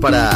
Para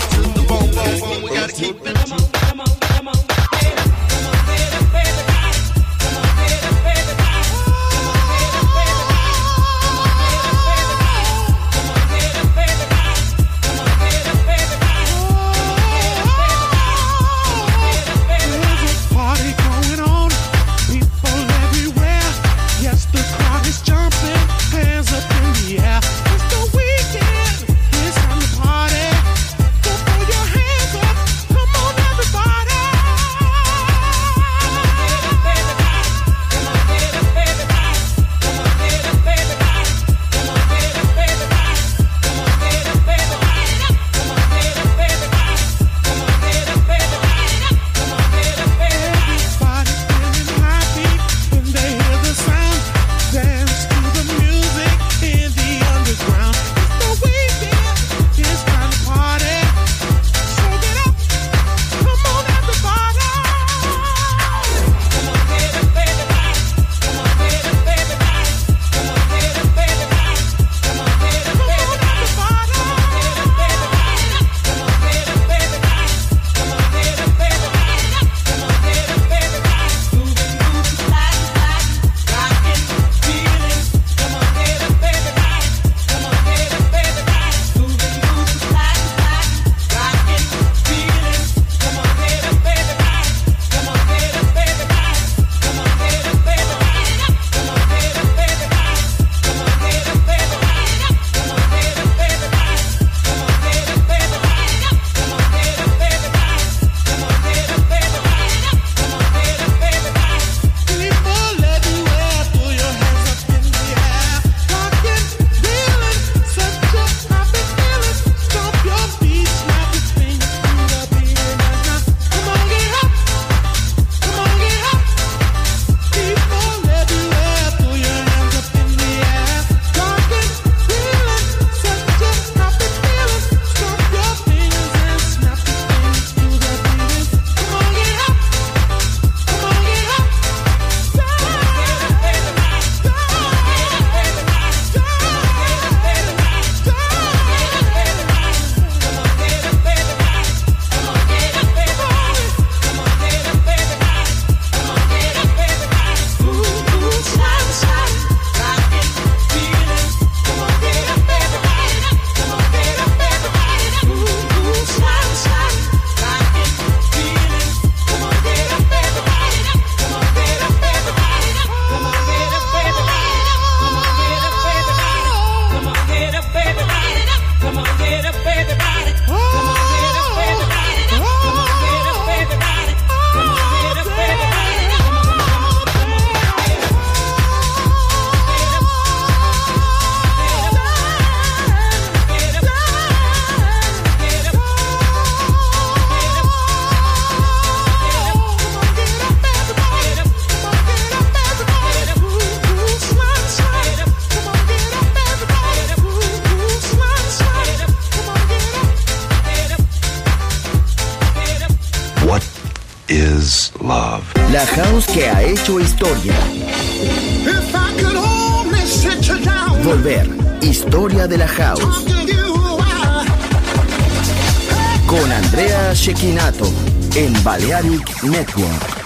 Balearic Network.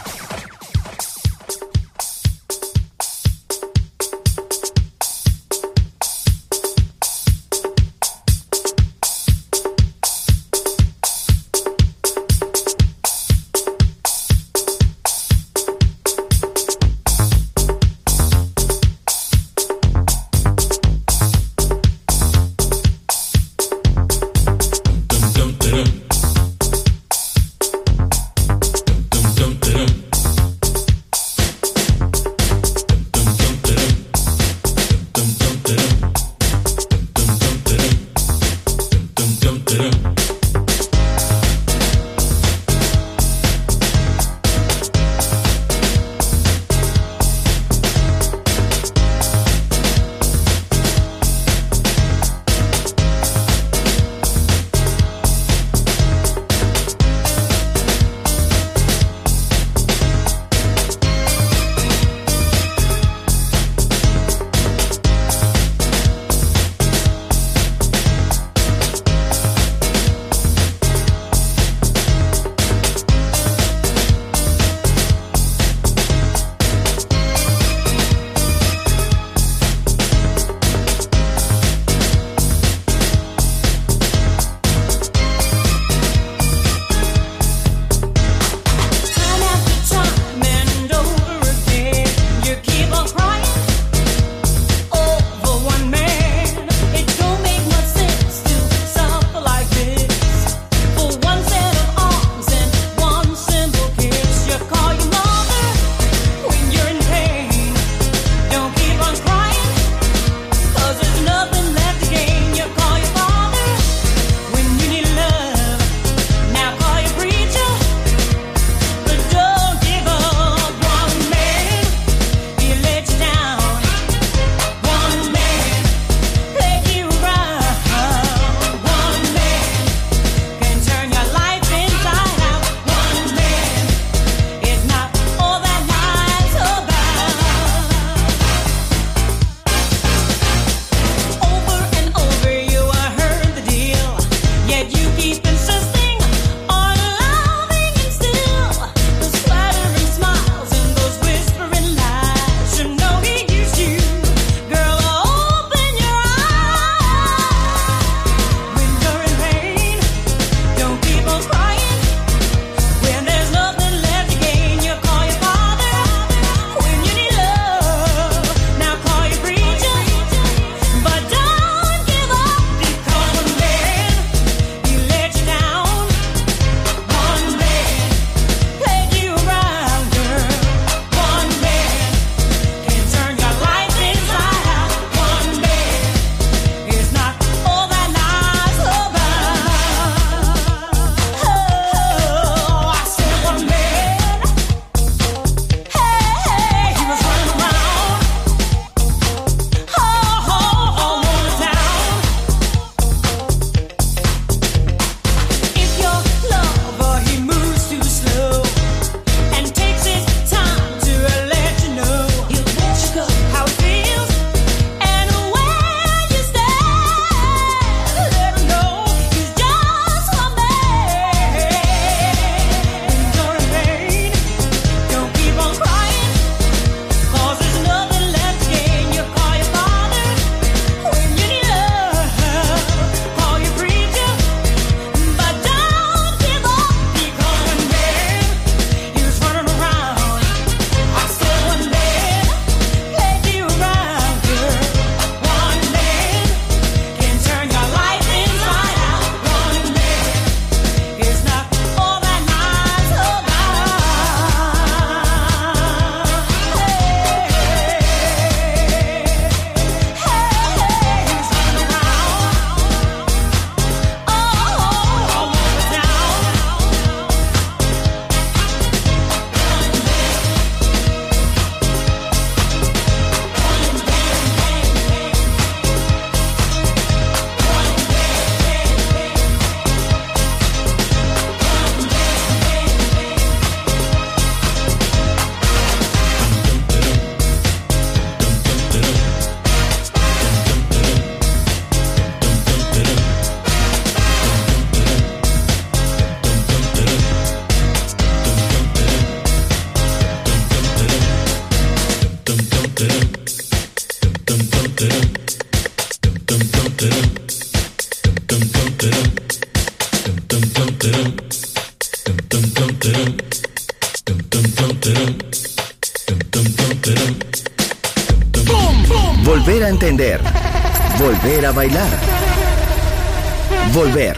Volver.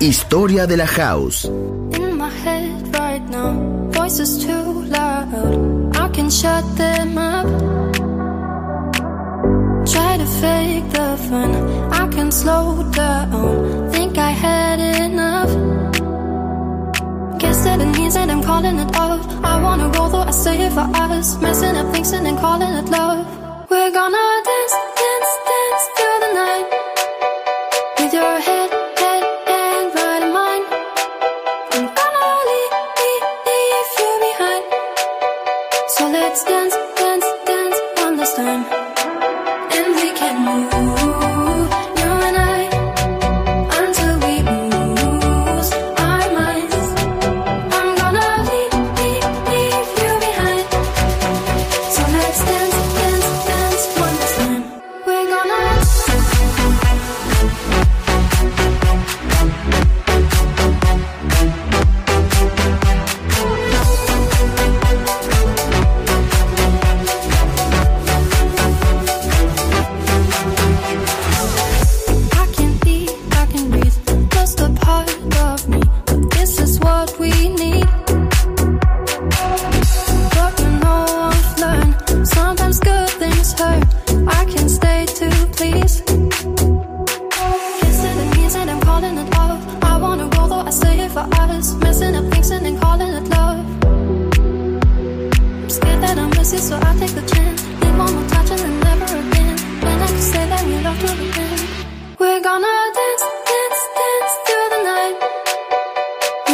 Historia de la house. In my head right now, voices too loud. I can shut them up. Try to fake the fun. I can slow down. Think I had enough. Guess that means that I'm calling it off. I wanna go though I say it for us. Messing up things and then calling it love. We're gonna.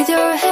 with your head.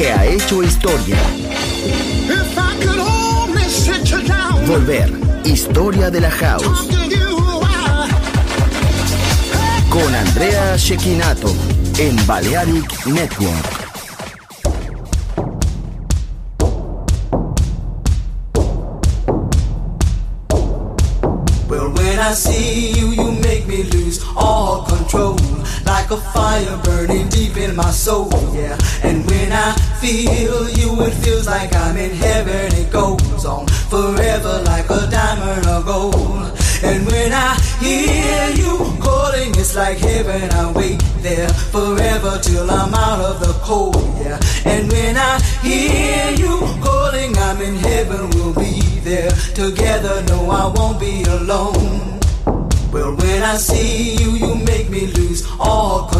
Que ha hecho historia. Volver. Historia de la house. Con Andrea Shekinato. En Balearic Network. Well, when I see you, you make me lose all control. Like a fire feel you, it feels like I'm in heaven. It goes on forever like a diamond of gold. And when I hear you calling, it's like heaven. I wait there forever till I'm out of the cold, yeah. And when I hear you calling, I'm in heaven. We'll be there together. No, I won't be alone. Well, when I see you, you make me lose all control.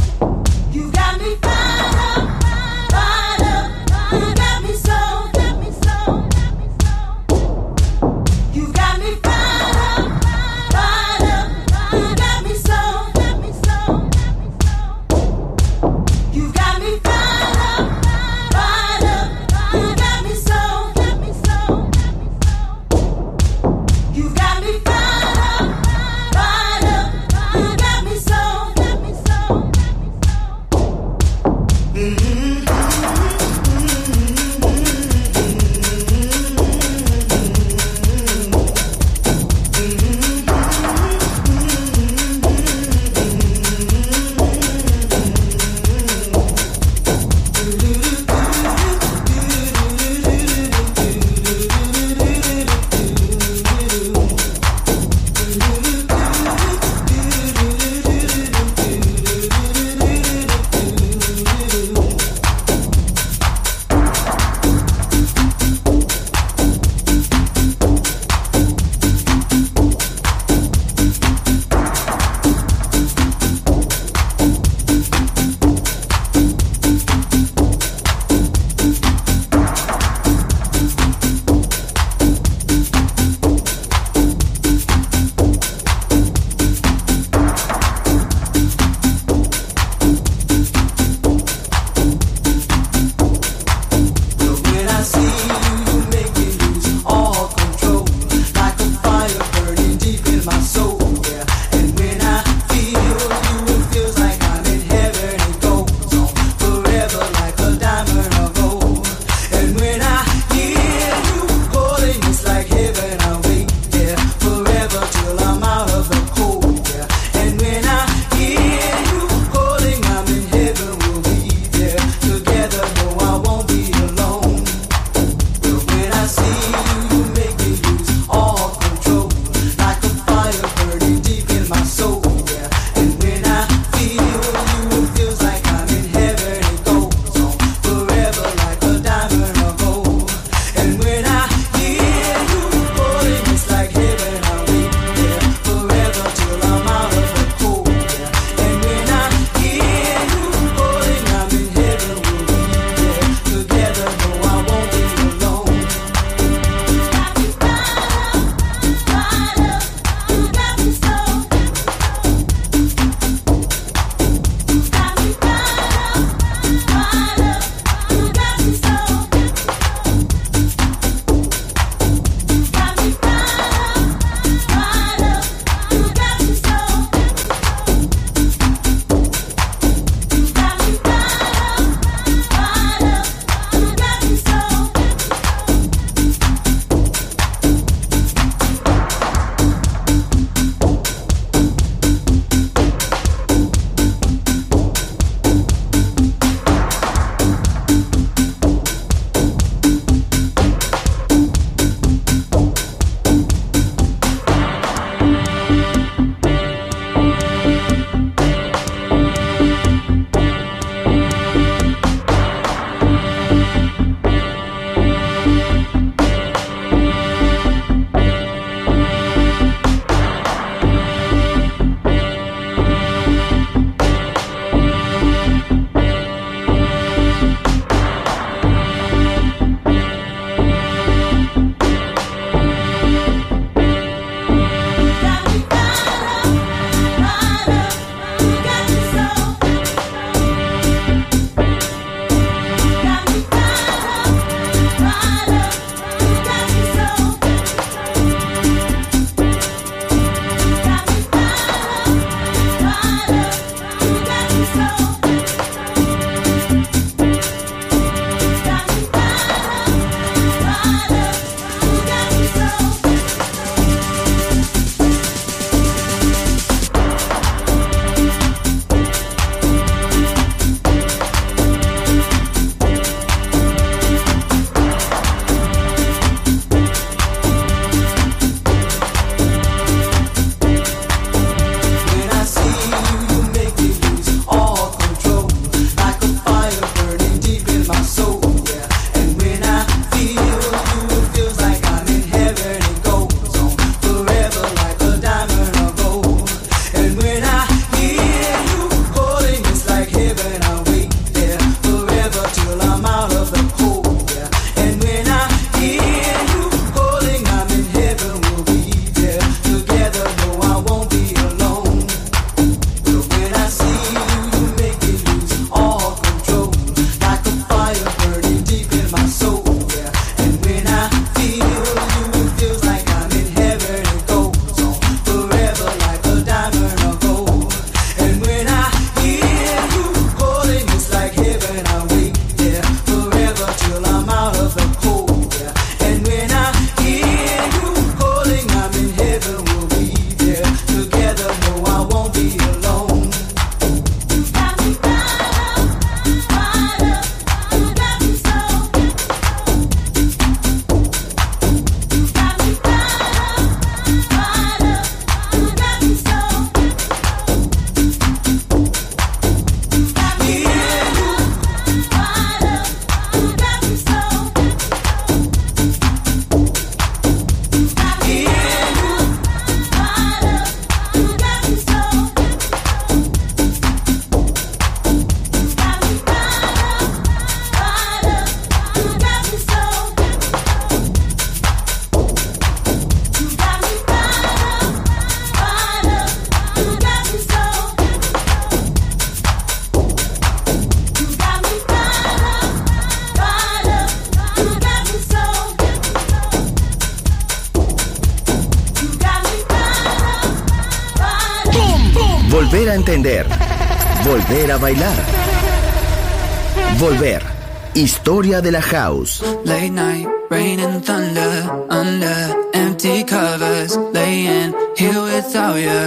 Historia de la house. Late night, rain and thunder, under empty covers, laying here without you.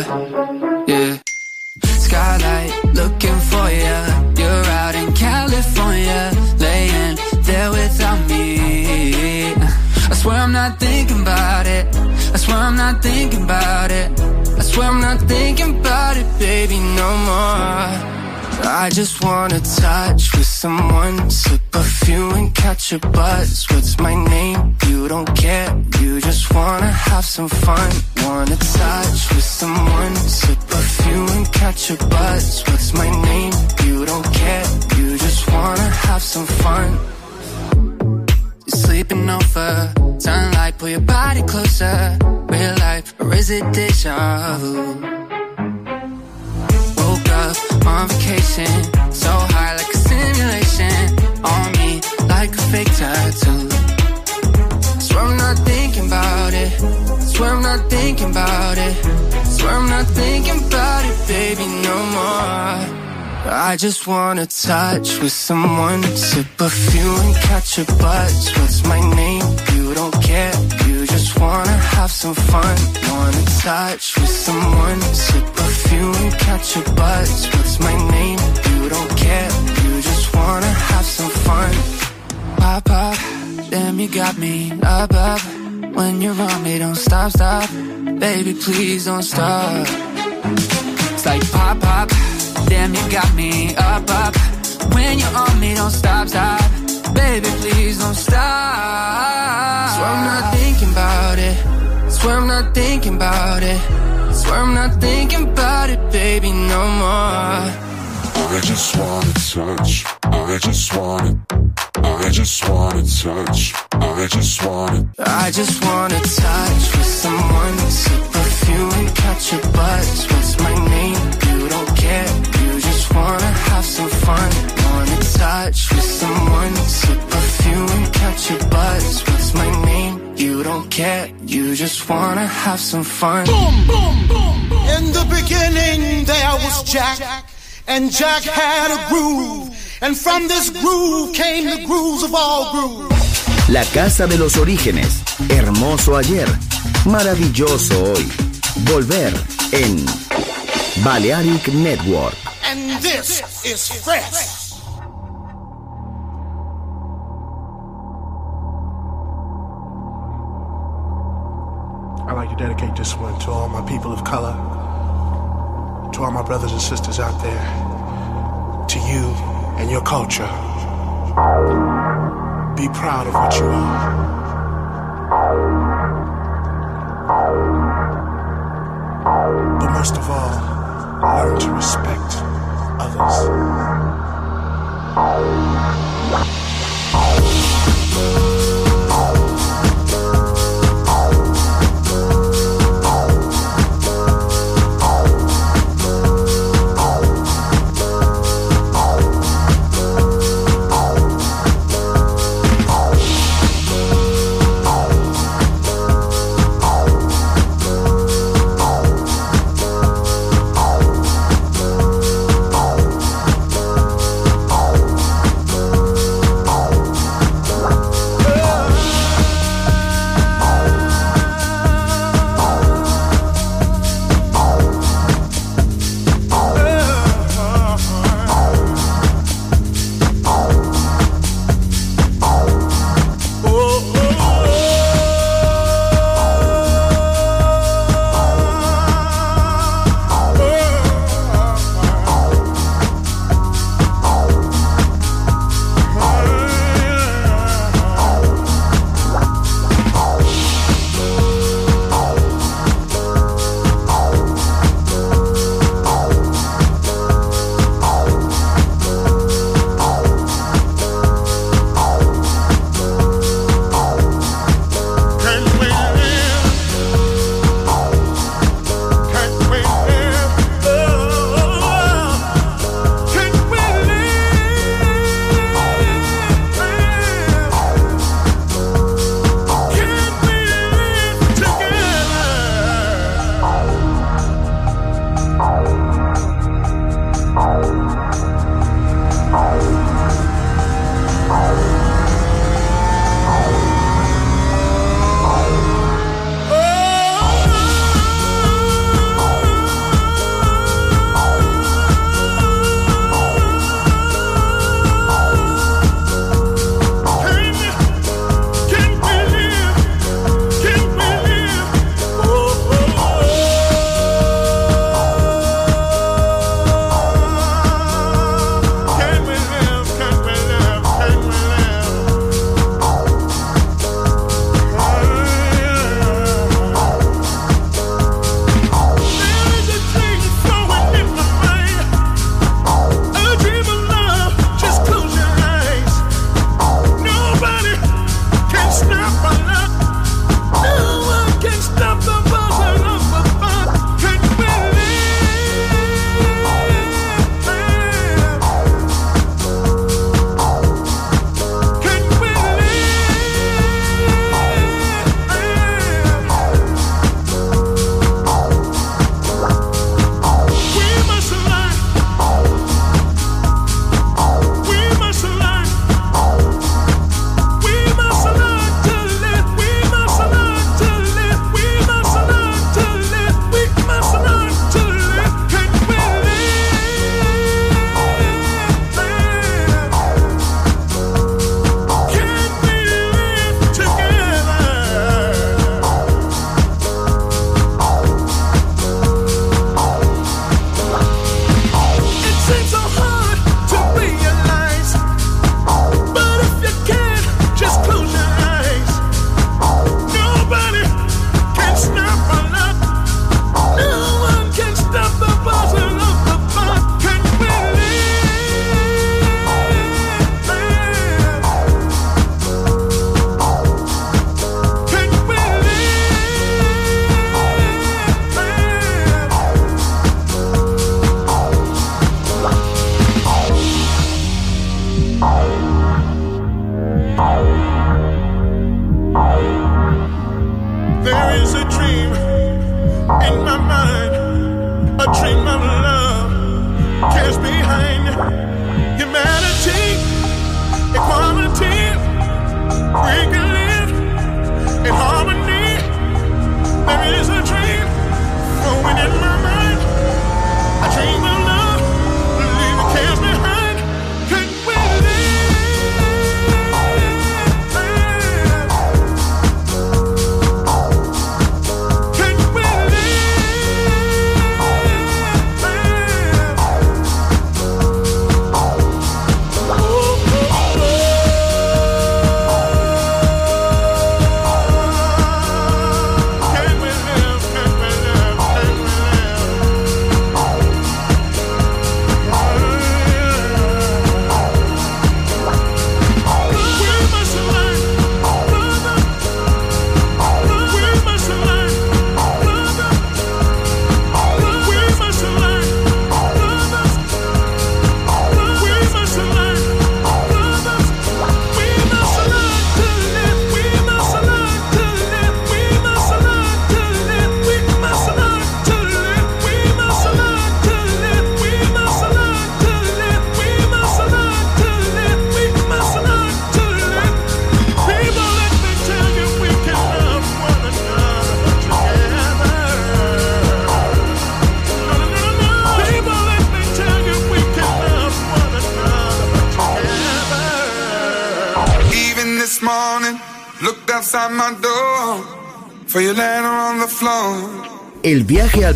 Yeah. Skylight, looking for you. You're out in California, laying there without me. I swear I'm not thinking about it. I swear I'm not thinking about it. I swear I'm not thinking about it, baby, no more. I just wanna touch with someone, sip a few and catch a buzz. What's my name? You don't care, you just wanna have some fun. Wanna touch with someone, sip a few and catch a buzz. What's my name? You don't care, you just wanna have some fun. You're sleeping over, sunlight, pull your body closer. Real life, or is it deja vu? On vacation. So high like a simulation. On me like a fake tattoo. Swear I'm not thinking about it. Swear I'm not thinking about it. Swear I'm not thinking about it, baby, no more. I just wanna touch with someone, sip a few and catch a buzz. What's my name? You don't care. You just wanna have some fun. Wanna touch with someone, sip few and catch a buzz. What's my name? You don't care. You just wanna have some fun. Pop up, damn you got me up up. When you're on me, don't stop, stop. Baby, please don't stop. It's like pop pop, damn you got me up up. When you're on me, don't stop, stop. Baby, please don't stop. Swear I'm not thinking about it. Swear I'm not thinking about it. Swear I'm not thinking about it, baby, no more. I just wanna touch. I just wanna. I just wanna touch. I just wanna. I just wanna touch with someone, sip perfume and catch a buzz. What's my just wanna have some fun. In the beginning, there was Jack, and Jack had a groove. And from this groove came the grooves of all grooves. La casa de los orígenes. Hermoso ayer. Maravilloso hoy. Volver en Balearic Network. And this is fresh. To dedicate this one to all my people of color, to all my brothers and sisters out there, to you and your culture. Be proud of what you are. But most of all, learn to respect others.